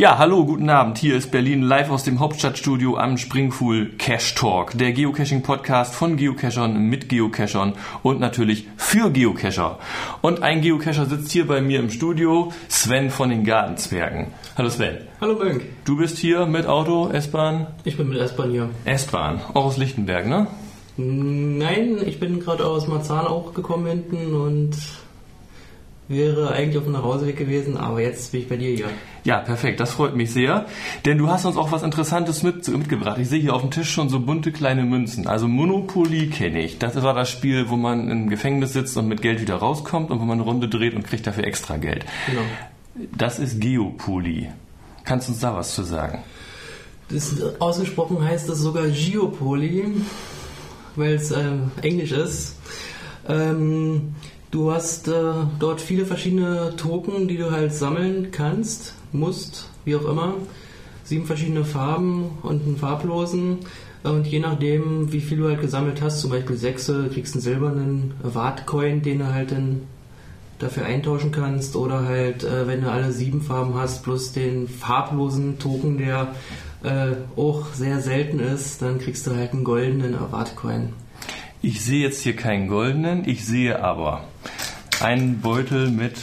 Ja, hallo, guten Abend. Hier ist Berlin live aus dem Hauptstadtstudio am Springpool Cash Talk, der Geocaching-Podcast von Geocachern mit Geocachern und natürlich für Geocacher. Und ein Geocacher sitzt hier bei mir im Studio, Sven von den Gartenzwergen. Hallo Sven. Hallo Mönk. Du bist hier mit Auto, S-Bahn? Ich bin mit S-Bahn hier. S-Bahn, auch aus Lichtenberg, ne? Nein, ich bin gerade aus Marzahn auch gekommen hinten und wäre eigentlich auf dem Nachhauseweg gewesen, aber jetzt bin ich bei dir hier. Ja, perfekt, das freut mich sehr, denn du hast uns auch was Interessantes mit, mitgebracht. Ich sehe hier auf dem Tisch schon so bunte kleine Münzen. Also Monopoly kenne ich. Das war das Spiel, wo man im Gefängnis sitzt und mit Geld wieder rauskommt und wo man eine Runde dreht und kriegt dafür extra Geld. Genau. Das ist Geopoly. Kannst du uns da was zu sagen? Das, ausgesprochen heißt das sogar Geopoly, weil es äh, Englisch ist. Ähm, Du hast äh, dort viele verschiedene Token, die du halt sammeln kannst, musst, wie auch immer. Sieben verschiedene Farben und einen farblosen. Und je nachdem, wie viel du halt gesammelt hast, zum Beispiel sechse, kriegst einen silbernen Wartcoin, den du halt dann dafür eintauschen kannst. Oder halt, äh, wenn du alle sieben Farben hast, plus den farblosen Token, der äh, auch sehr selten ist, dann kriegst du halt einen goldenen Wartcoin. Ich sehe jetzt hier keinen goldenen, ich sehe aber einen Beutel mit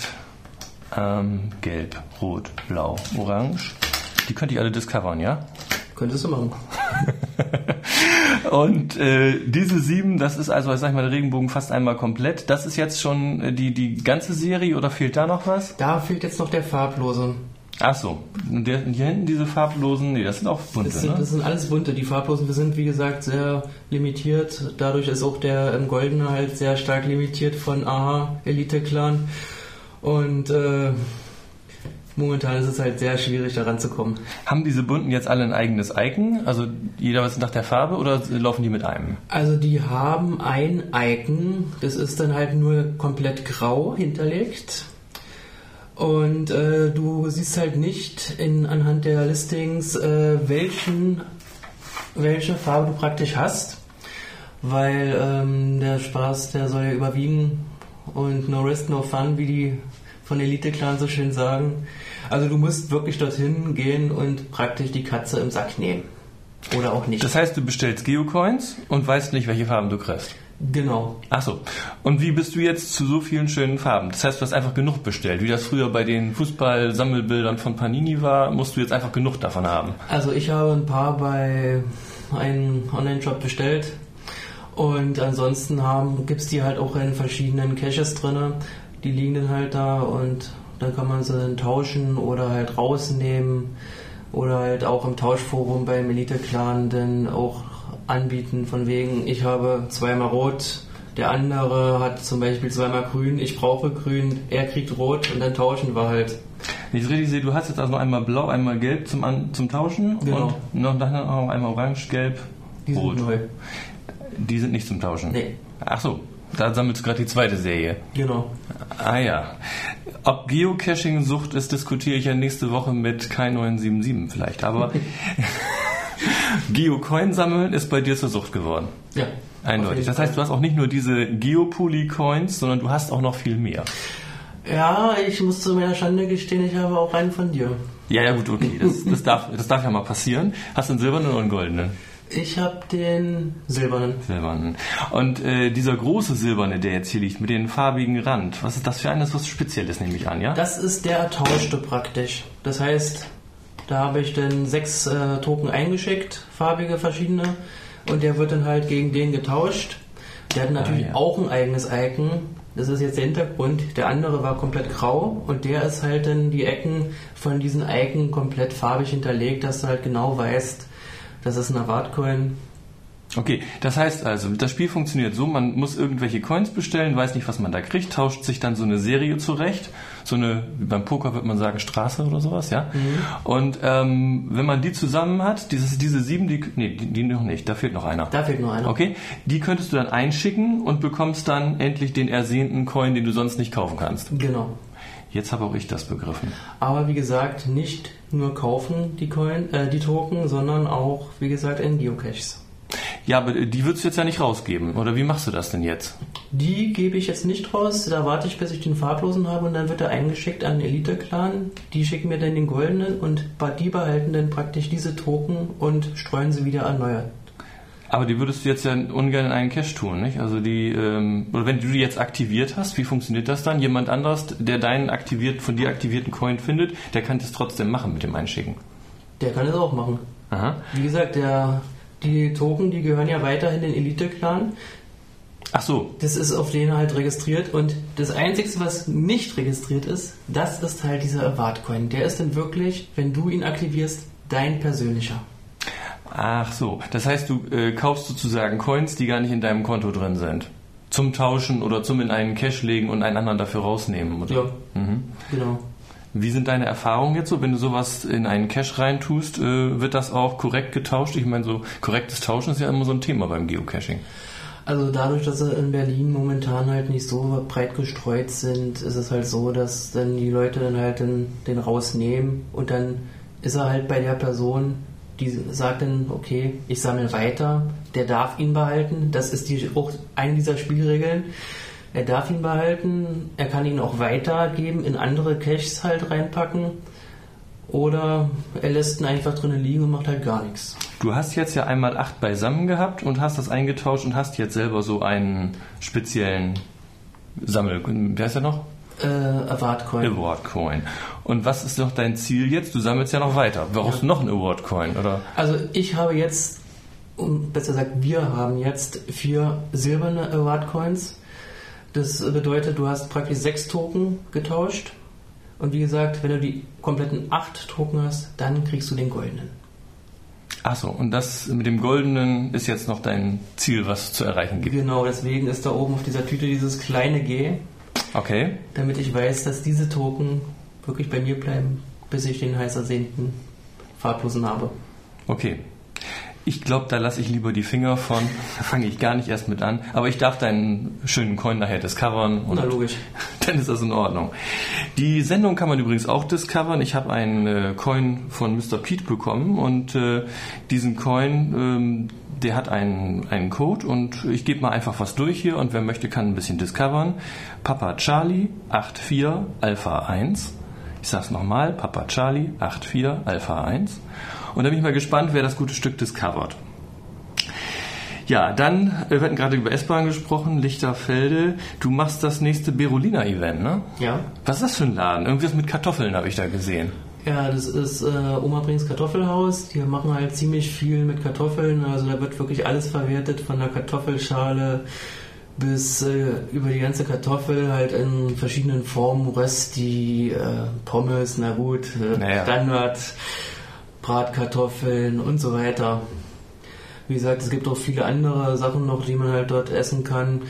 ähm, Gelb, Rot, Blau, Orange. Die könnte ich alle discovern, ja? Könntest du machen. Und äh, diese sieben, das ist also, sag ich mal, der Regenbogen fast einmal komplett. Das ist jetzt schon äh, die, die ganze Serie oder fehlt da noch was? Da fehlt jetzt noch der farblose. Ach so, und der, hier hinten diese farblosen, nee, das sind auch bunte, das sind, ne? Das sind alles bunte. Die farblosen, wir sind wie gesagt sehr limitiert. Dadurch ist auch der im Goldene halt sehr stark limitiert von AHA Elite Clan. Und äh, momentan ist es halt sehr schwierig, da ranzukommen. Haben diese bunten jetzt alle ein eigenes Icon? Also jeder was nach der Farbe oder laufen die mit einem? Also die haben ein Icon, das ist dann halt nur komplett grau hinterlegt. Und äh, du siehst halt nicht in, anhand der Listings, äh, welchen, welche Farbe du praktisch hast, weil ähm, der Spaß, der soll ja überwiegen und no risk, no fun, wie die von Elite Clan so schön sagen. Also du musst wirklich dorthin gehen und praktisch die Katze im Sack nehmen. Oder auch nicht. Das heißt, du bestellst Geocoins und weißt nicht, welche Farben du kriegst. Genau. Ach so. Und wie bist du jetzt zu so vielen schönen Farben? Das heißt, du hast einfach genug bestellt. Wie das früher bei den Fußball-Sammelbildern von Panini war, musst du jetzt einfach genug davon haben. Also ich habe ein paar bei einem Online-Shop bestellt. Und ansonsten gibt es die halt auch in verschiedenen Caches drin. Die liegen dann halt da und dann kann man sie dann tauschen oder halt rausnehmen. Oder halt auch im Tauschforum beim Elite-Clan dann auch anbieten, von wegen, ich habe zweimal rot, der andere hat zum Beispiel zweimal grün, ich brauche grün, er kriegt rot und dann tauschen wir halt. Wenn ich es richtig sehe, du hast jetzt also noch einmal blau, einmal gelb zum, An zum Tauschen genau. und noch dann noch einmal orange, gelb, Die rot. sind neu. Die sind nicht zum Tauschen? Nee. Ach so, da sammelst du gerade die zweite Serie. Genau. Ah ja. Ob Geocaching Sucht ist, diskutiere ich ja nächste Woche mit K977 vielleicht, aber Geocoin sammeln ist bei dir zur Sucht geworden. Ja. Eindeutig. Das heißt, du hast auch nicht nur diese Geopoly-Coins, sondern du hast auch noch viel mehr. Ja, ich muss zu meiner Schande gestehen, ich habe auch einen von dir. Ja, ja, gut, okay. Das, das, darf, das darf ja mal passieren. Hast du einen silbernen oder einen goldenen? Ich habe den silbernen. Silbernen. Und äh, dieser große silberne, der jetzt hier liegt, mit dem farbigen Rand, was ist das für eines, was Spezielles, nehme ich an, ja? Das ist der ertauschte praktisch. Das heißt, da habe ich dann sechs äh, Token eingeschickt, farbige verschiedene, und der wird dann halt gegen den getauscht. Der hat natürlich Ah, ja. auch ein eigenes Icon. Das ist jetzt der Hintergrund. Der andere war komplett grau und der ist halt dann die Ecken von diesen Icon komplett farbig hinterlegt, dass du halt genau weißt, das ist ein Award-Coin. Okay, das heißt also, das Spiel funktioniert so, man muss irgendwelche Coins bestellen, weiß nicht, was man da kriegt, tauscht sich dann so eine Serie zurecht, so eine, wie beim Poker würde man sagen, Straße oder sowas, ja. Und ähm, wenn man die zusammen hat, dieses, diese sieben, die, nee, die, die noch nicht, da fehlt noch einer. Da fehlt nur einer. Okay, die könntest du dann einschicken und bekommst dann endlich den ersehnten Coin, den du sonst nicht kaufen kannst. Genau. Jetzt habe auch ich das begriffen. Aber wie gesagt, nicht nur kaufen die Coin, äh, die Token, sondern auch, wie gesagt, in Geocaches. Ja, aber die würdest du jetzt ja nicht rausgeben. Oder wie machst du das denn jetzt? Die gebe ich jetzt nicht raus. Da warte ich, bis ich den farblosen habe und dann wird er eingeschickt an den Elite-Clan. Die schicken mir dann den goldenen und die behalten dann praktisch diese Token und streuen sie wieder erneuert. Aber die würdest du jetzt ja ungern in einen Cache tun, nicht? Also die, ähm, oder wenn du die jetzt aktiviert hast, wie funktioniert das dann? Jemand anderes, der deinen aktiviert, von dir aktivierten Coin findet, der kann das trotzdem machen mit dem Einschicken. Der kann es auch machen. Aha. Wie gesagt, der, die Token, die gehören ja weiterhin den Elite-Clan. Ach so. Das ist auf denen halt registriert und das Einzige, was nicht registriert ist, das ist halt dieser Award-Coin. Der ist dann wirklich, wenn du ihn aktivierst, dein persönlicher. Ach so. Das heißt, du äh, kaufst sozusagen Coins, die gar nicht in deinem Konto drin sind. Zum Tauschen oder zum in einen Cache legen und einen anderen dafür rausnehmen, oder? Ja. Mhm. Genau. Wie sind deine Erfahrungen jetzt so, wenn du sowas in einen Cache reintust? Äh, wird das auch korrekt getauscht? Ich meine, so korrektes Tauschen ist ja immer so ein Thema beim Geocaching. Also dadurch, dass sie in Berlin momentan halt nicht so breit gestreut sind, ist es halt so, dass dann die Leute dann halt den, den rausnehmen und dann ist er halt bei der Person, die sagt dann, okay, ich sammle weiter, der darf ihn behalten. Das ist die, auch eine dieser Spielregeln. Er darf ihn behalten, er kann ihn auch weitergeben, in andere Caches halt reinpacken. Oder er lässt ihn einfach drinnen liegen und macht halt gar nichts. Du hast jetzt ja einmal acht beisammen gehabt und hast das eingetauscht und hast jetzt selber so einen speziellen Sammel. Wer ist der noch? Äh, Award Coin. Award Coin. Und was ist noch dein Ziel jetzt? Du sammelst ja noch weiter. Brauchst ja. du noch einen Award Coin, oder? Also ich habe jetzt, um besser gesagt, wir haben jetzt vier silberne Award Coins. Das bedeutet, du hast praktisch sechs Token getauscht. Und wie gesagt, wenn du die kompletten acht Token hast, dann kriegst du den goldenen. Achso, und das mit dem goldenen ist jetzt noch dein Ziel, was es zu erreichen gibt. Genau, deswegen ist da oben auf dieser Tüte dieses kleine G. Okay. Damit ich weiß, dass diese Token wirklich bei mir bleiben, bis ich den heiß ersehnten farblosen habe. Okay. Ich glaube, da lasse ich lieber die Finger von. Da fange ich gar nicht erst mit an. Aber ich darf deinen schönen Coin nachher discovern. Und Na, logisch. Dann ist das in Ordnung. Die Sendung kann man übrigens auch discovern. Ich habe einen äh, Coin von Mr. Pete bekommen und äh, diesen Coin, ähm, der hat einen, einen Code und ich gebe mal einfach was durch hier und wer möchte, kann ein bisschen discovern. Papa Charlie 84 Alpha 1. Ich sag's nochmal, Papa Charlie 84 Alpha 1. Und da bin ich mal gespannt, wer das gute Stück discovert. Ja, dann, wir hatten gerade über S-Bahn gesprochen, Lichterfelde. Du machst das nächste Berolina-Event, ne? Ja. Was ist das für ein Laden? Irgendwas mit Kartoffeln habe ich da gesehen. Ja, das ist äh, Oma Brings Kartoffelhaus. Die machen halt ziemlich viel mit Kartoffeln. Also da wird wirklich alles verwertet, von der Kartoffelschale bis äh, über die ganze Kartoffel halt in verschiedenen Formen, Rösti, äh, Pommes, na gut, äh, naja. Standard, Bratkartoffeln und so weiter. Wie gesagt, es gibt auch viele andere Sachen noch, die man halt dort essen kann.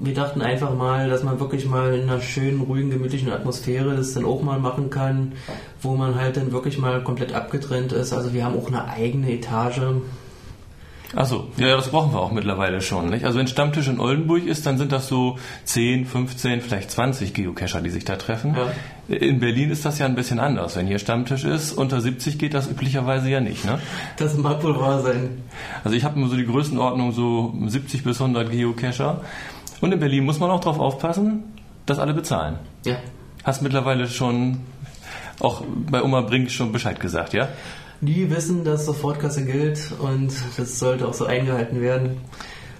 Wir dachten einfach mal, dass man wirklich mal in einer schönen, ruhigen, gemütlichen Atmosphäre das dann auch mal machen kann, wo man halt dann wirklich mal komplett abgetrennt ist. Also wir haben auch eine eigene Etage Achso, ja, das brauchen wir auch mittlerweile schon. Nicht? Also wenn Stammtisch in Oldenburg ist, dann sind das so 10, 15, vielleicht 20 Geocacher, die sich da treffen. Ja. In Berlin ist das ja ein bisschen anders. Wenn hier Stammtisch ist, unter 70 geht das üblicherweise ja nicht. Ne? Das mag wohl wahr sein. Also ich habe immer so die Größenordnung so 70 bis 100 Geocacher. Und in Berlin muss man auch darauf aufpassen, dass alle bezahlen. Ja. Hast mittlerweile schon auch bei Oma Brink schon Bescheid gesagt, ja? Die wissen, dass Sofortkasse gilt und das sollte auch so eingehalten werden.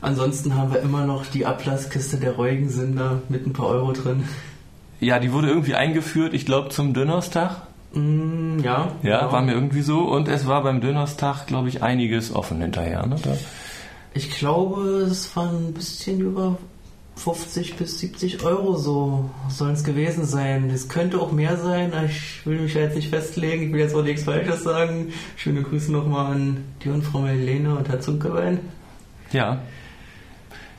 Ansonsten haben wir immer noch die Ablasskiste der ruhigen Sünder mit ein paar Euro drin. Ja, die wurde irgendwie eingeführt, ich glaube zum Dönerstag. Mm, ja. Ja, genau. war mir irgendwie so. Und es war beim Dönerstag, glaube ich, einiges offen hinterher. Ne? Ich glaube, es war ein bisschen über 50 bis 70 Euro so sollen es gewesen sein. Es könnte auch mehr sein. Ich will mich jetzt nicht festlegen. Ich will jetzt auch nichts Falsches sagen. Schöne Grüße nochmal an die und Frau Melene und Herr Zunkewein. Ja.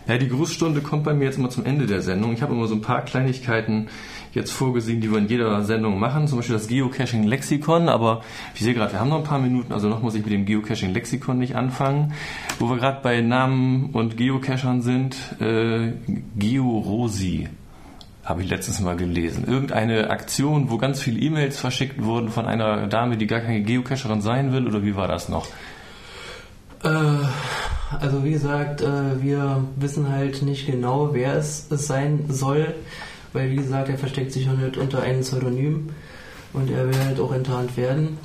Ja, die Grußstunde kommt bei mir jetzt immer zum Ende der Sendung. Ich habe immer so ein paar Kleinigkeiten jetzt vorgesehen, die wir in jeder Sendung machen. Zum Beispiel das Geocaching-Lexikon. Aber ich sehe gerade, wir haben noch ein paar Minuten, also noch muss ich mit dem Geocaching-Lexikon nicht anfangen. Wo wir gerade bei Namen und Geocachern sind, äh, Georosi habe ich letztens mal gelesen. Irgendeine Aktion, wo ganz viele E-Mails verschickt wurden von einer Dame, die gar keine Geocacherin sein will, oder wie war das noch? Äh, also wie gesagt, äh, wir wissen halt nicht genau, wer es, sein soll, weil wie gesagt, er versteckt sich halt unter einem Pseudonym und er will halt auch enttarnt werden.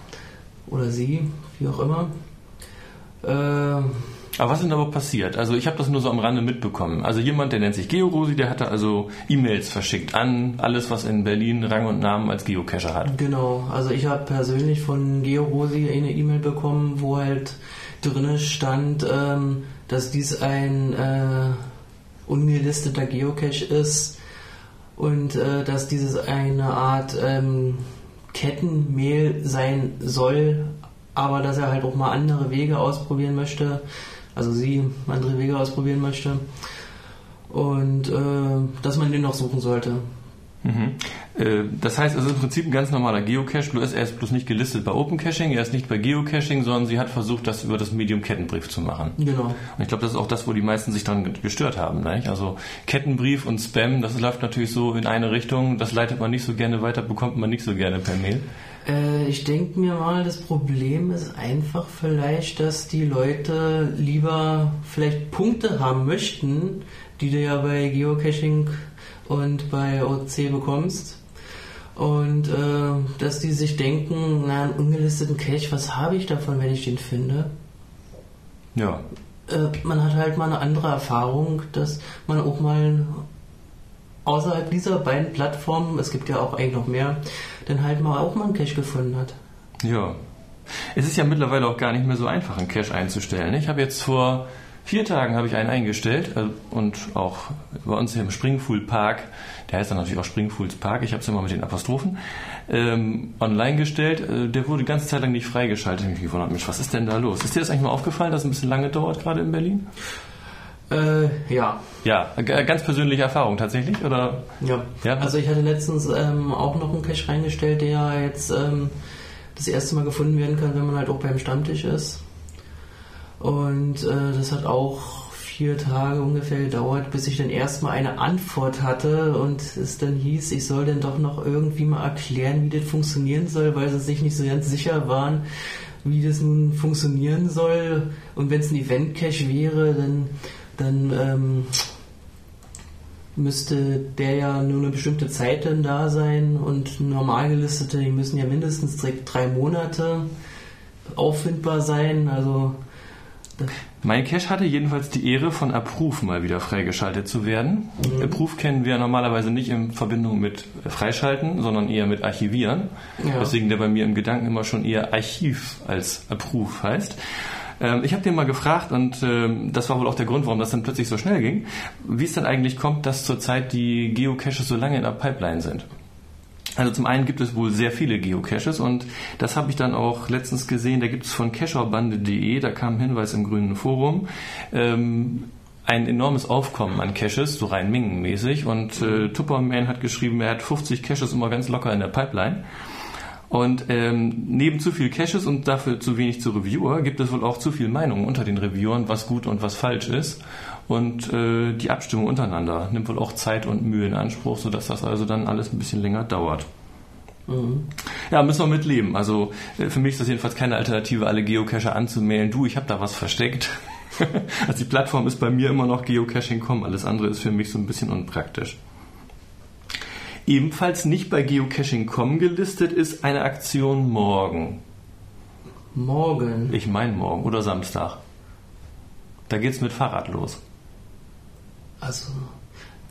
Oder sie, wie auch immer. Äh, aber was ist denn aber passiert? Also ich habe das nur so am Rande mitbekommen. Also jemand, der nennt sich Georosi, der hatte also E-Mails verschickt an alles, was in Berlin Rang und Namen als Geocacher hat. Genau, also ich habe persönlich von Georosi eine E-Mail bekommen, wo halt drinne stand, ähm, dass dies ein äh, ungelisteter Geocache ist und äh, dass dieses eine Art ähm, Kettenmehl sein soll, aber dass er halt auch mal andere Wege ausprobieren möchte also sie andere Wege ausprobieren möchte. Und äh, dass man den noch suchen sollte. Mhm. Äh, das heißt, es ist im Prinzip ein ganz normaler Geocache, bloß er ist bloß nicht gelistet bei Open Caching, er ist nicht bei Geocaching, sondern sie hat versucht, das über das Medium Kettenbrief zu machen. Genau. Und ich glaube, das ist auch das, wo die meisten sich dann gestört haben. Nicht? Also Kettenbrief und Spam, das läuft natürlich so in eine Richtung, das leitet man nicht so gerne weiter, bekommt man nicht so gerne per Mail. Äh, ich denke mir mal, das Problem ist einfach vielleicht, dass die Leute lieber vielleicht Punkte haben möchten, die du ja bei Geocaching und bei OC bekommst. Und äh, dass die sich denken, na, einen ungelisteten Cache, was habe ich davon, wenn ich den finde? Ja. Äh, man hat halt mal eine andere Erfahrung, dass man auch mal außerhalb dieser beiden Plattformen, es gibt ja auch eigentlich noch mehr, dann halt mal auch mal einen Cache gefunden hat. Ja. Es ist ja mittlerweile auch gar nicht mehr so einfach, einen Cache einzustellen. Ich habe jetzt vor vier Tagen habe ich einen eingestellt äh, und auch bei uns hier im Springfool Park, der heißt dann natürlich auch Springfools Park, ich habe es immer mit den Apostrophen, ähm, online gestellt. Äh, der wurde die ganze Zeit lang nicht freigeschaltet. Ich habe mich gewundert, Mensch, was ist denn da los? Ist dir das eigentlich mal aufgefallen, dass es ein bisschen lange dauert, gerade in Berlin? Äh, ja. Ja, ganz persönliche Erfahrung tatsächlich, oder? Ja. ja. Also ich hatte letztens ähm, auch noch einen Cache reingestellt, der jetzt ähm, das erste Mal gefunden werden kann, wenn man halt auch beim Stammtisch ist. Und äh, das hat auch vier Tage ungefähr gedauert, bis ich dann erstmal eine Antwort hatte und es dann hieß, ich soll dann doch noch irgendwie mal erklären, wie das funktionieren soll, weil sie sich nicht so ganz sicher waren, wie das nun funktionieren soll. Und wenn es ein Event-Cache wäre, dann, dann ähm, müsste der ja nur eine bestimmte Zeit dann da sein und normal gelistete, die müssen ja mindestens drei Monate auffindbar sein. Also mein Cache hatte jedenfalls die Ehre, von Approve mal wieder freigeschaltet zu werden. Mhm. Approve kennen wir normalerweise nicht in Verbindung mit Freischalten, sondern eher mit Archivieren. Ja. Deswegen der bei mir im Gedanken immer schon eher Archiv als Approve heißt. Ähm, ich habe den mal gefragt und ähm, das war wohl auch der Grund, warum das dann plötzlich so schnell ging, wie es dann eigentlich kommt, dass zurzeit die Geocaches so lange in der Pipeline sind. Also zum einen gibt es wohl sehr viele Geocaches und das habe ich dann auch letztens gesehen, da gibt es von cacherbande.de, da kam ein Hinweis im grünen Forum, ähm, ein enormes Aufkommen an Caches, so rein mengenmäßig und äh, Tupperman hat geschrieben, er hat 50 Caches immer ganz locker in der Pipeline. Und ähm, neben zu viel Caches und dafür zu wenig zu Reviewer gibt es wohl auch zu viel Meinungen unter den Reviewern, was gut und was falsch ist. Und äh, die Abstimmung untereinander nimmt wohl auch Zeit und Mühe in Anspruch, sodass das also dann alles ein bisschen länger dauert. Mhm. Ja, müssen wir mitleben. Also äh, für mich ist das jedenfalls keine Alternative, alle Geocacher anzumelden. Du, ich habe da was versteckt. also die Plattform ist bei mir immer noch Geocaching.com. Alles andere ist für mich so ein bisschen unpraktisch. Ebenfalls nicht bei Geocaching.com gelistet ist eine Aktion morgen. Morgen? Ich meine morgen oder Samstag. Da geht's mit Fahrrad los. Also,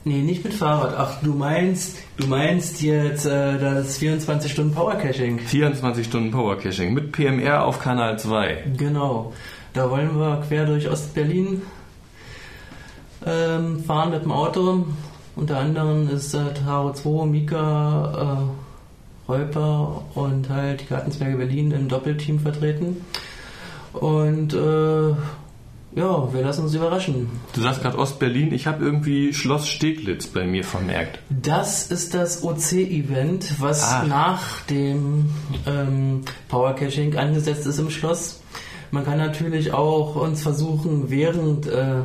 nee, nicht mit Fahrrad. Ach, du meinst, du meinst jetzt äh, das 24 Stunden Powercaching. 24 Stunden Powercaching mit PMR auf Kanal 2. Genau. Da wollen wir quer durch Ostberlin ähm, fahren mit dem Auto. Unter anderem ist äh, Taro 2, Mika, äh, Reuper und halt die Gartensberge Berlin im Doppelteam vertreten. Und äh, ja, wir lassen uns überraschen. Du sagst gerade Ostberlin, ich habe irgendwie Schloss Steglitz bei mir vermerkt. Das ist das OC-Event, was ah. nach dem ähm, Powercaching angesetzt ist im Schloss. Man kann natürlich auch uns versuchen, während äh,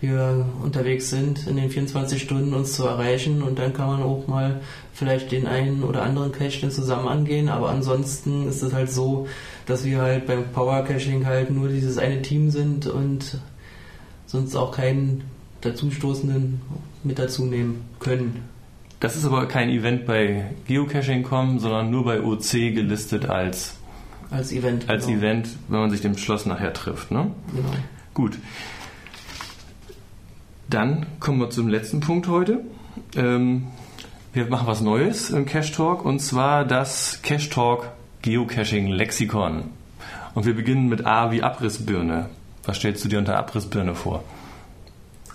wir unterwegs sind, in den 24 Stunden uns zu erreichen und dann kann man auch mal vielleicht den einen oder anderen Cache zusammen angehen, aber ansonsten ist es halt so, dass wir halt beim Power Caching halt nur dieses eine Team sind und sonst auch keinen dazustoßenden mit dazu nehmen können. Das ist aber kein Event bei Geocaching.com, sondern nur bei OC gelistet als, Als Event. als genau. Event, wenn man sich dem Schloss nachher trifft. Ne? Genau. Gut. Dann kommen wir zum letzten Punkt heute. Ähm, wir machen was Neues im Cache Talk und zwar das Cache Talk Geocaching Lexikon. Und wir beginnen mit A wie Abrissbirne. Was stellst du dir unter Abrissbirne vor?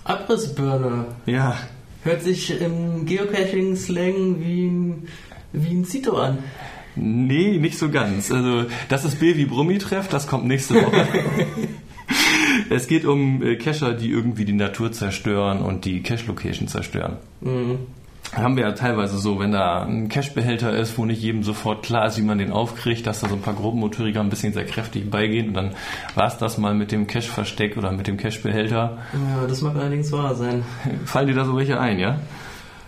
Abrissbirne. Ja, Hört sich im Geocaching-Slang wie ein, wie ein Zito an. nee, nicht so ganz. Also, das ist B wie Brummi-Treff, das kommt nächste Woche. es geht um äh, Cacher, die irgendwie die Natur zerstören und die Cache-Location zerstören. Mhm. Haben wir ja teilweise so, wenn da ein Cache-Behälter ist, wo nicht jedem sofort klar ist, wie man den aufkriegt, dass da so ein paar Grobmotoriker ein bisschen sehr kräftig beigehen und dann war es das mal mit dem Cache-Versteck oder mit dem Cache-Behälter. Ja, das mag allerdings wahr sein. Fallen dir da so welche ein, ja?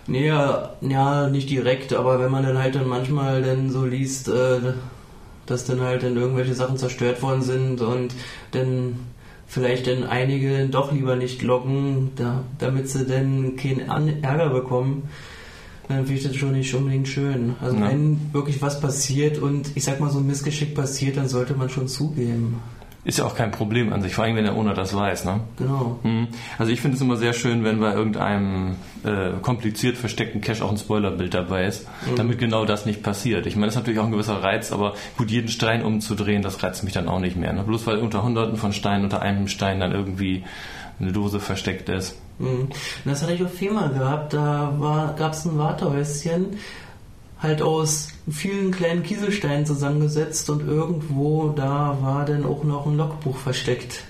Nee, ja, ja, nicht direkt, aber wenn man dann halt dann manchmal dann so liest, äh, dass dann halt dann irgendwelche Sachen zerstört worden sind und dann vielleicht dann einige doch lieber nicht loggen, da, damit sie dann keinen Ärger bekommen, dann finde ich das schon nicht unbedingt schön. Also Ja. wenn wirklich was passiert und ich sag mal so ein Missgeschick passiert, dann sollte man schon zugeben. Ist ja auch kein Problem an sich, vor allem wenn der Owner das weiß, ne? Genau. Mhm. Also ich finde es immer sehr schön, wenn bei irgendeinem äh, kompliziert versteckten Cache auch ein Spoilerbild dabei ist, damit genau das nicht passiert. Ich meine, das ist natürlich auch ein gewisser Reiz, aber gut, jeden Stein umzudrehen, das reizt mich dann auch nicht mehr. Ne? Bloß weil unter hunderten von Steinen, unter einem Stein dann irgendwie eine Dose versteckt ist. Mhm. Das hatte ich auf Fema gehabt. Da gab es ein Wartehäuschen, halt aus vielen kleinen Kieselsteinen zusammengesetzt und irgendwo da war dann auch noch ein Logbuch versteckt.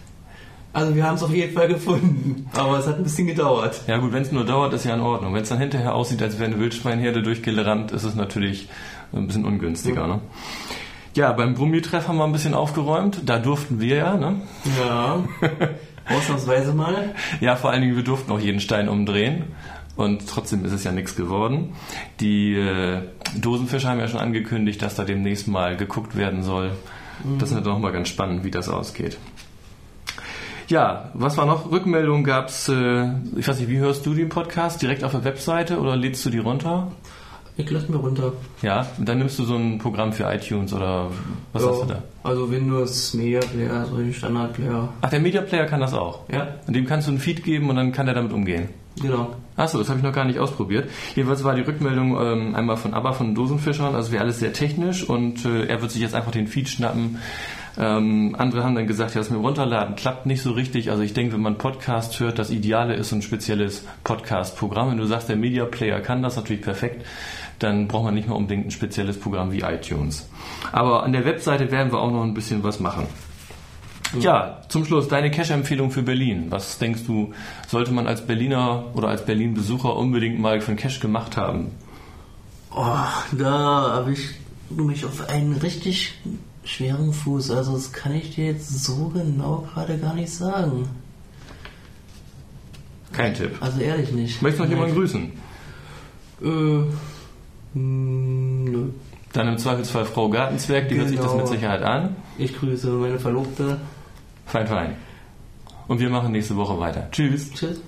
Also wir haben es auf jeden Fall gefunden, aber es hat ein bisschen gedauert. Ja gut, wenn es nur dauert, ist ja in Ordnung. Wenn es dann hinterher aussieht, als wäre eine Wildschweinherde durchgerannt, ist es natürlich ein bisschen ungünstiger. Ne? Ja, beim Brummi-Treff haben wir ein bisschen aufgeräumt. Da durften wir ja. Ne? Ja, ausnahmsweise mal. Ja, vor allen Dingen, wir durften auch jeden Stein umdrehen. Und trotzdem ist es ja nichts geworden. Die äh, Dosenfische haben ja schon angekündigt, dass da demnächst mal geguckt werden soll. Das ist dann auch mal ganz spannend, wie das ausgeht. Ja, was war noch? Rückmeldungen gab's. Äh, ich weiß nicht, wie hörst du den Podcast? Direkt auf der Webseite oder lädst du die runter? Ich lasse mir runter. Ja, und dann nimmst du so ein Programm für iTunes oder was hast du da? Also Windows Media Player, so den Standard-Player. Ach, der Media Player kann das auch. Ja, Und dem kannst du einen Feed geben und dann kann er damit umgehen. genau. Achso, das habe ich noch gar nicht ausprobiert. Jedenfalls war die Rückmeldung ähm, einmal von ABBA von Dosenfischern, also wäre alles sehr technisch und äh, er wird sich jetzt einfach den Feed schnappen. Ähm, andere haben dann gesagt, ja, das mit dem Runterladen klappt nicht so richtig. Also ich denke, wenn man Podcast hört, das Ideale ist so ein spezielles Podcast-Programm. Wenn du sagst, der Media Player kann das natürlich perfekt, dann braucht man nicht mehr unbedingt ein spezielles Programm wie iTunes. Aber an der Webseite werden wir auch noch ein bisschen was machen. Ja, zum Schluss deine Cache-Empfehlung für Berlin. Was denkst du, sollte man als Berliner oder als Berlin-Besucher unbedingt mal für einen Cache gemacht haben? Oh, da habe ich mich auf einen richtig schweren Fuß. Also das kann ich dir jetzt so genau gerade gar nicht sagen. Kein Tipp. Also ehrlich nicht. Möchtest du noch jemanden grüßen? Äh, nö. Dann im Zweifelsfall Frau Gartenzwerg, die hört sich das Genau. mit Sicherheit an. Ich grüße meine Verlobte. Fein, fein. Und wir machen nächste Woche weiter. Tschüss. Tschüss.